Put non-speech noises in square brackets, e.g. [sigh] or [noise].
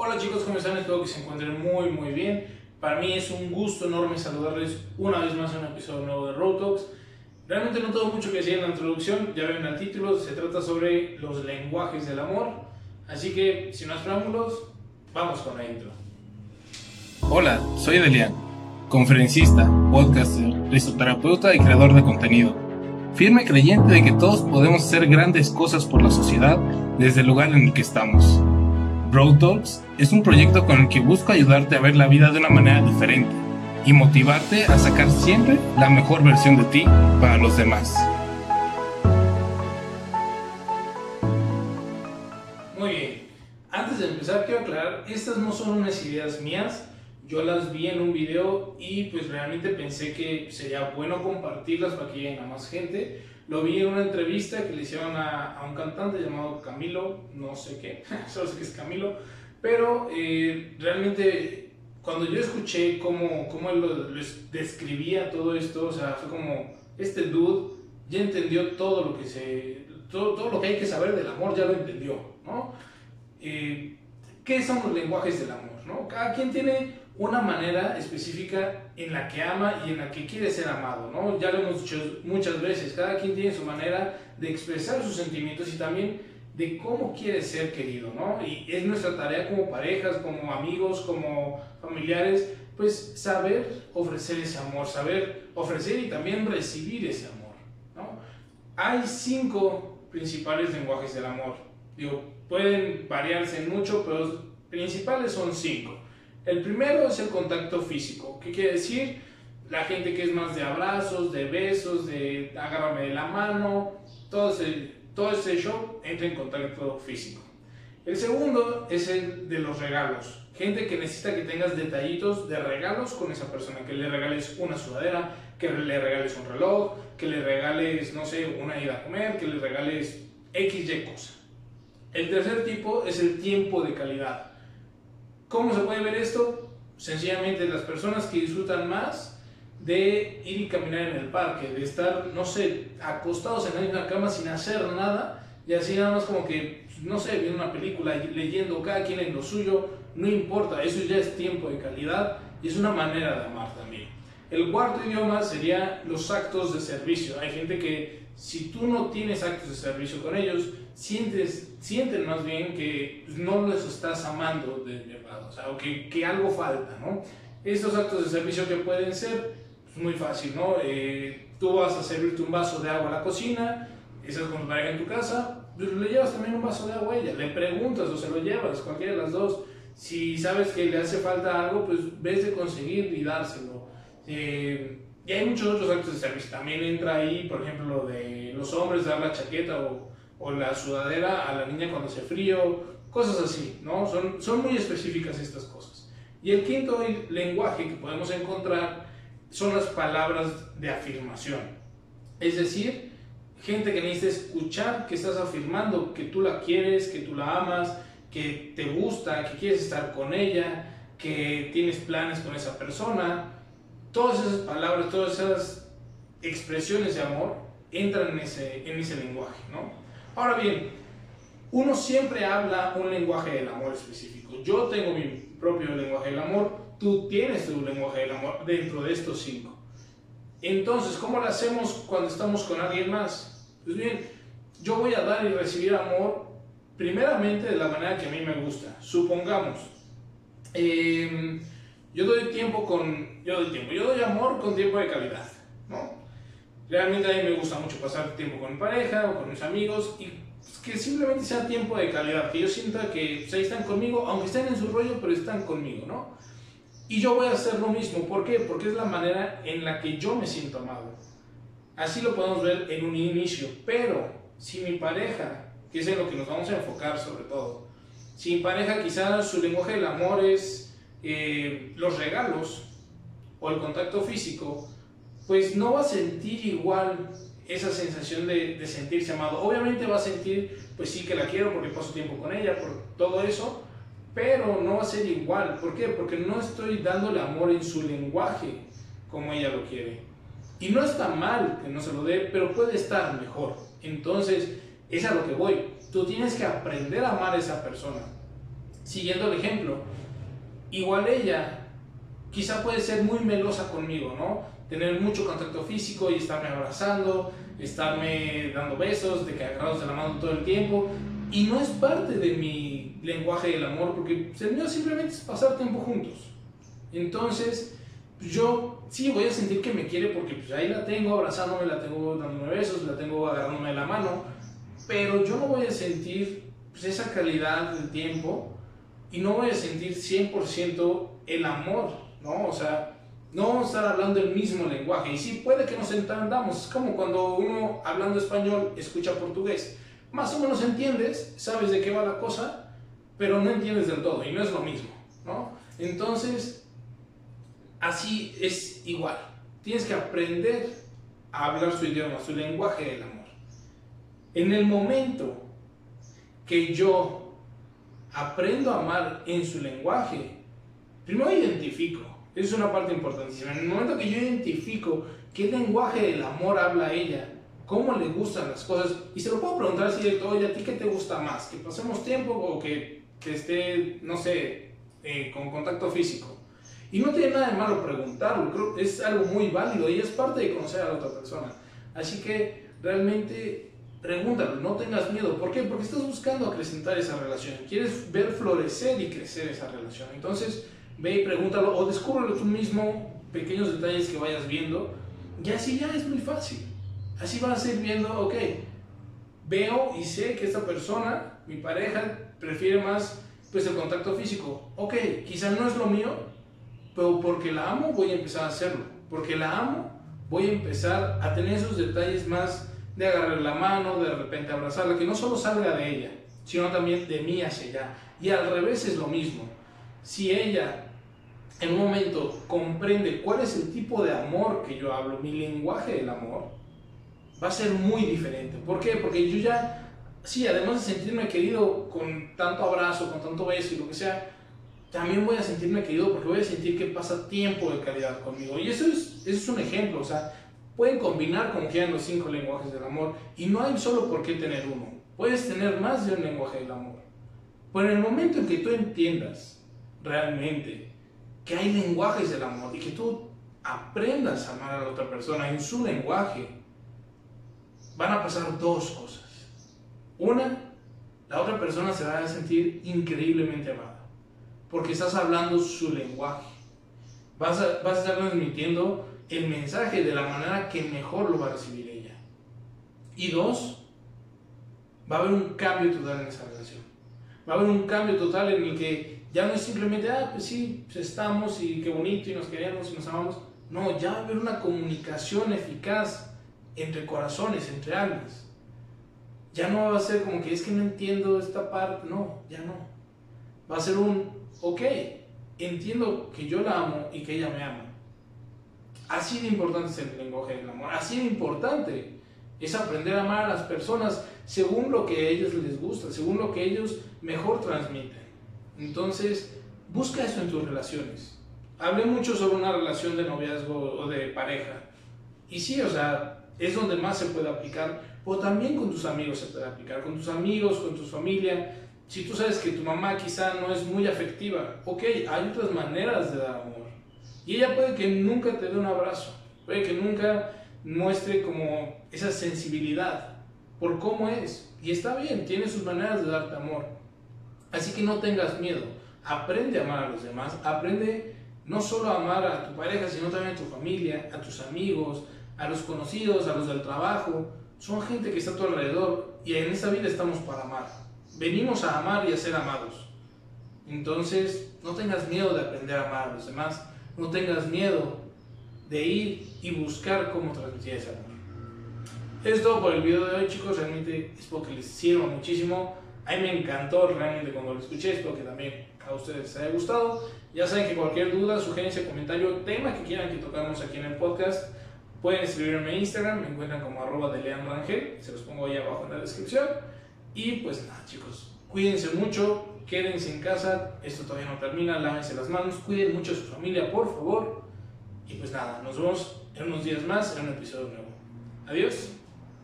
Hola chicos, ¿cómo están? Espero que se encuentren muy muy bien. Para mí es un gusto enorme saludarles una vez más en un episodio nuevo de Road Talks. Realmente no tengo mucho que decir en la introducción, ya ven el título, se trata sobre los lenguajes del amor. Así que, sin más preámbulos, vamos con la intro. Hola, soy Delian, conferencista, podcaster, risoterapeuta y creador de contenido. Firme creyente de que todos podemos hacer grandes cosas por la sociedad desde el lugar en el que estamos. Road Talks es un proyecto con el que busco ayudarte a ver la vida de una manera diferente y motivarte a sacar siempre la mejor versión de ti para los demás. Muy bien, antes de empezar quiero aclarar, estas no son unas ideas mías, yo las vi en un video y pues realmente pensé que sería bueno compartirlas para que lleguen a más gente. Lo vi en una entrevista que le hicieron a, a un cantante llamado Camilo, no sé qué, [laughs] solo sé que es Camilo, pero eh, realmente cuando yo escuché cómo, cómo él lo, lo describía todo esto, o sea, fue como, este dude ya entendió todo lo que se, todo, todo lo que hay que saber del amor, ya lo entendió, ¿no? Eh, ¿Qué son los lenguajes del amor? ¿no? Cada quien tiene una manera específica en la que ama y en la que quiere ser amado, ¿no? Ya lo hemos dicho muchas veces, cada quien tiene su manera de expresar sus sentimientos y también de cómo quiere ser querido, ¿no? Y es nuestra tarea como parejas, como amigos, como familiares, pues saber ofrecer ese amor, saber ofrecer y también recibir ese amor, ¿no? Hay cinco principales lenguajes del amor. Digo, pueden variarse mucho, pero los principales son cinco. El primero es el contacto físico. ¿Qué quiere decir? La gente que es más de abrazos, de besos, de agárrame de la mano, todo ese, todo ese show entra en contacto físico. El segundo es el de los regalos. Gente que necesita que tengas detallitos de regalos con esa persona, que le regales una sudadera, que le regales un reloj, que le regales, no sé, una ida a comer, que le regales XY cosa. El tercer tipo es el tiempo de calidad. ¿Cómo se puede ver esto? Sencillamente las personas que disfrutan más de ir y caminar en el parque, de estar, no sé, acostados en la misma cama sin hacer nada y así nada más como que, no sé, viendo una película, leyendo cada quien en lo suyo, no importa, eso ya es tiempo de calidad y es una manera de amar también. El cuarto idioma sería los actos de servicio. Hay gente que si tú no tienes actos de servicio con ellos, sientes, sienten más bien que no los estás amando de verdad, o sea, o que, que algo falta, ¿no? Estos actos de servicio que pueden ser, pues muy fácil, ¿no? Eh, tú vas a servirte un vaso de agua a la cocina, estás con tu pareja en tu casa, pues le llevas también un vaso de agua a ella, le preguntas o se lo llevas, cualquiera de las dos. Si sabes que le hace falta algo, pues ves de conseguir y dárselo. Eh, y hay muchos otros actos de servicio. También entra ahí, por ejemplo, lo de los hombres dar la chaqueta o, o la sudadera a la niña cuando hace frío, cosas así, ¿no? Son, son muy específicas estas cosas. Y el quinto lenguaje que podemos encontrar son las palabras de afirmación. Es decir, gente que necesita escuchar que estás afirmando que tú la quieres, que tú la amas, que te gusta, que quieres estar con ella, que tienes planes con esa persona todas esas palabras, todas esas expresiones de amor entran en ese, en ese lenguaje, ¿no? Ahora bien, uno siempre habla un lenguaje del amor específico. Yo tengo mi propio lenguaje del amor, tú tienes tu lenguaje del amor dentro de estos cinco. Entonces, ¿cómo lo hacemos cuando estamos con alguien más? Pues bien, yo voy a dar y recibir amor primeramente de la manera que a mí me gusta. Supongamos, eh, yo doy tiempo con, yo doy tiempo, yo doy amor con tiempo de calidad, ¿no? Realmente a mí me gusta mucho pasar tiempo con mi pareja o con mis amigos y que simplemente sea tiempo de calidad, que yo sienta que pues, ahí están conmigo, aunque estén en su rollo, pero están conmigo, ¿no? Y yo voy a hacer lo mismo, ¿por qué? Porque es la manera en la que yo me siento amado. Así lo podemos ver en un inicio, pero si mi pareja, que es en lo que nos vamos a enfocar sobre todo, si mi pareja quizás su lenguaje del amor es eh, los regalos o el contacto físico, pues no va a sentir igual esa sensación de, de, sentirse amado. Obviamente va a sentir, pues sí que la quiero porque paso tiempo con ella, por todo eso, pero no va a ser igual. ¿Por qué? Porque no estoy dándole amor en su lenguaje como ella lo quiere. Y no está mal que no se lo dé, pero puede estar mejor. Entonces, es a lo que voy. Tú tienes que aprender a amar a esa persona siguiendo el ejemplo, igual ella quizá puede ser muy melosa conmigo, ¿no? Tener mucho contacto físico y estarme abrazando, estarme dando besos, de que agarrados de la mano todo el tiempo. Y no es parte de mi lenguaje del amor, porque el mío simplemente es pasar tiempo juntos. Entonces, yo sí voy a sentir que me quiere porque pues ahí la tengo abrazándome, la tengo dándome besos, la tengo agarrándome la mano, pero yo no voy a sentir pues, esa calidad del tiempo y no voy a sentir 100% el amor, ¿no? O sea, no vamos a estar hablando el mismo lenguaje. Y sí, puede que nos entendamos. Es como cuando uno hablando español escucha portugués. Más o menos entiendes, sabes de qué va la cosa, pero no entiendes del todo y no es lo mismo, ¿no? Entonces, así es igual. Tienes que aprender a hablar su idioma, su lenguaje del amor. En el momento que yo aprendo a amar en su lenguaje, primero identifico, es una parte importantísima, en el momento que yo identifico qué lenguaje del amor habla ella, cómo le gustan las cosas, y se lo puedo preguntar así directo, oye, ¿a ti qué te gusta más? ¿Que pasemos tiempo o que, que esté, no sé, eh, con contacto físico? Y no tiene nada de malo preguntarlo, creo es algo muy válido y es parte de conocer a la otra persona. Así que realmente pregúntalo, no tengas miedo. ¿Por qué? Porque estás buscando acrecentar esa relación, quieres ver florecer y crecer esa relación. Entonces, ve y pregúntalo o descúbrelo tú mismo, pequeños detalles que vayas viendo, y así ya es muy fácil. Así vas a ir viendo, ok, veo y sé que esta persona, mi pareja, prefiere más pues el contacto físico. Ok, quizás no es lo mío, pero porque la amo voy a empezar a hacerlo. Porque la amo voy a empezar a tener esos detalles más de agarrar la mano, de repente abrazarla, que no solo salga de ella, sino también de mí hacia ella. Y al revés es lo mismo. Si ella en un momento comprende cuál es el tipo de amor que yo hablo, mi lenguaje del amor, va a ser muy diferente. ¿Por qué? Porque yo ya, sí, además de sentirme querido con tanto abrazo, con tanto beso y lo que sea, también voy a sentirme querido porque voy a sentir que pasa tiempo de calidad conmigo. Y eso es, eso es un ejemplo, o sea, pueden combinar como los cinco lenguajes del amor y no hay solo por qué tener uno. Puedes tener más de un lenguaje del amor. Pero en el momento en que tú entiendas realmente que hay lenguajes del amor y que tú aprendas a amar a la otra persona en su lenguaje, van a pasar dos cosas. Una, la otra persona se va a sentir increíblemente amada porque estás hablando su lenguaje. Vas a, vas a estar transmitiendo el mensaje de la manera que mejor lo va a recibir ella. Y dos, va a haber un cambio total en esa relación. Va a haber un cambio total en el que ya no es simplemente, ah, pues sí, pues estamos y qué bonito y nos queremos y nos amamos. No, ya va a haber una comunicación eficaz entre corazones, entre almas. Ya no va a ser como que es que no entiendo esta parte, no, ya no. Va a ser un, ok, entiendo que yo la amo y que ella me ama. Así de importante es el lenguaje del amor, así de importante es aprender a amar a las personas según lo que a ellos les gusta, según lo que ellos mejor transmiten. Entonces, busca eso en tus relaciones. Hablé mucho sobre una relación de noviazgo o de pareja. Y sí, o sea, es donde más se puede aplicar, pero también con tus amigos se puede aplicar, con tus amigos, con tu familia si tú sabes que tu mamá quizá no es muy afectiva, ok, hay otras maneras de dar amor. Y ella puede que nunca te dé un abrazo, puede que nunca muestre como esa sensibilidad por cómo es. Y está bien, tiene sus maneras de darte amor. Así que no tengas miedo, aprende a amar a los demás, aprende no solo a amar a tu pareja, sino también a tu familia, a tus amigos, a los conocidos, a los del trabajo. Son gente que está a tu alrededor y en esta vida estamos para amar venimos a amar y a ser amados. Entonces, no tengas miedo de aprender a amar a los demás, no tengas miedo de ir y buscar cómo transmitir ese amor. Es todo por el video de hoy, chicos. Realmente espero que les sirva muchísimo. A mí me encantó realmente cuando lo escuché. Espero que también a ustedes les haya gustado. Ya saben que cualquier duda, sugerencia, comentario, tema que quieran que tocamos aquí en el podcast, pueden escribirme en Instagram. Me encuentran como arroba de Leandro Rangel. Se los pongo ahí abajo en la descripción. Y pues nada, chicos, cuídense mucho, quédense en casa, esto todavía no termina, lávense las manos, cuiden mucho a su familia, por favor. Y pues nada, nos vemos en unos días más en un episodio nuevo. Adiós.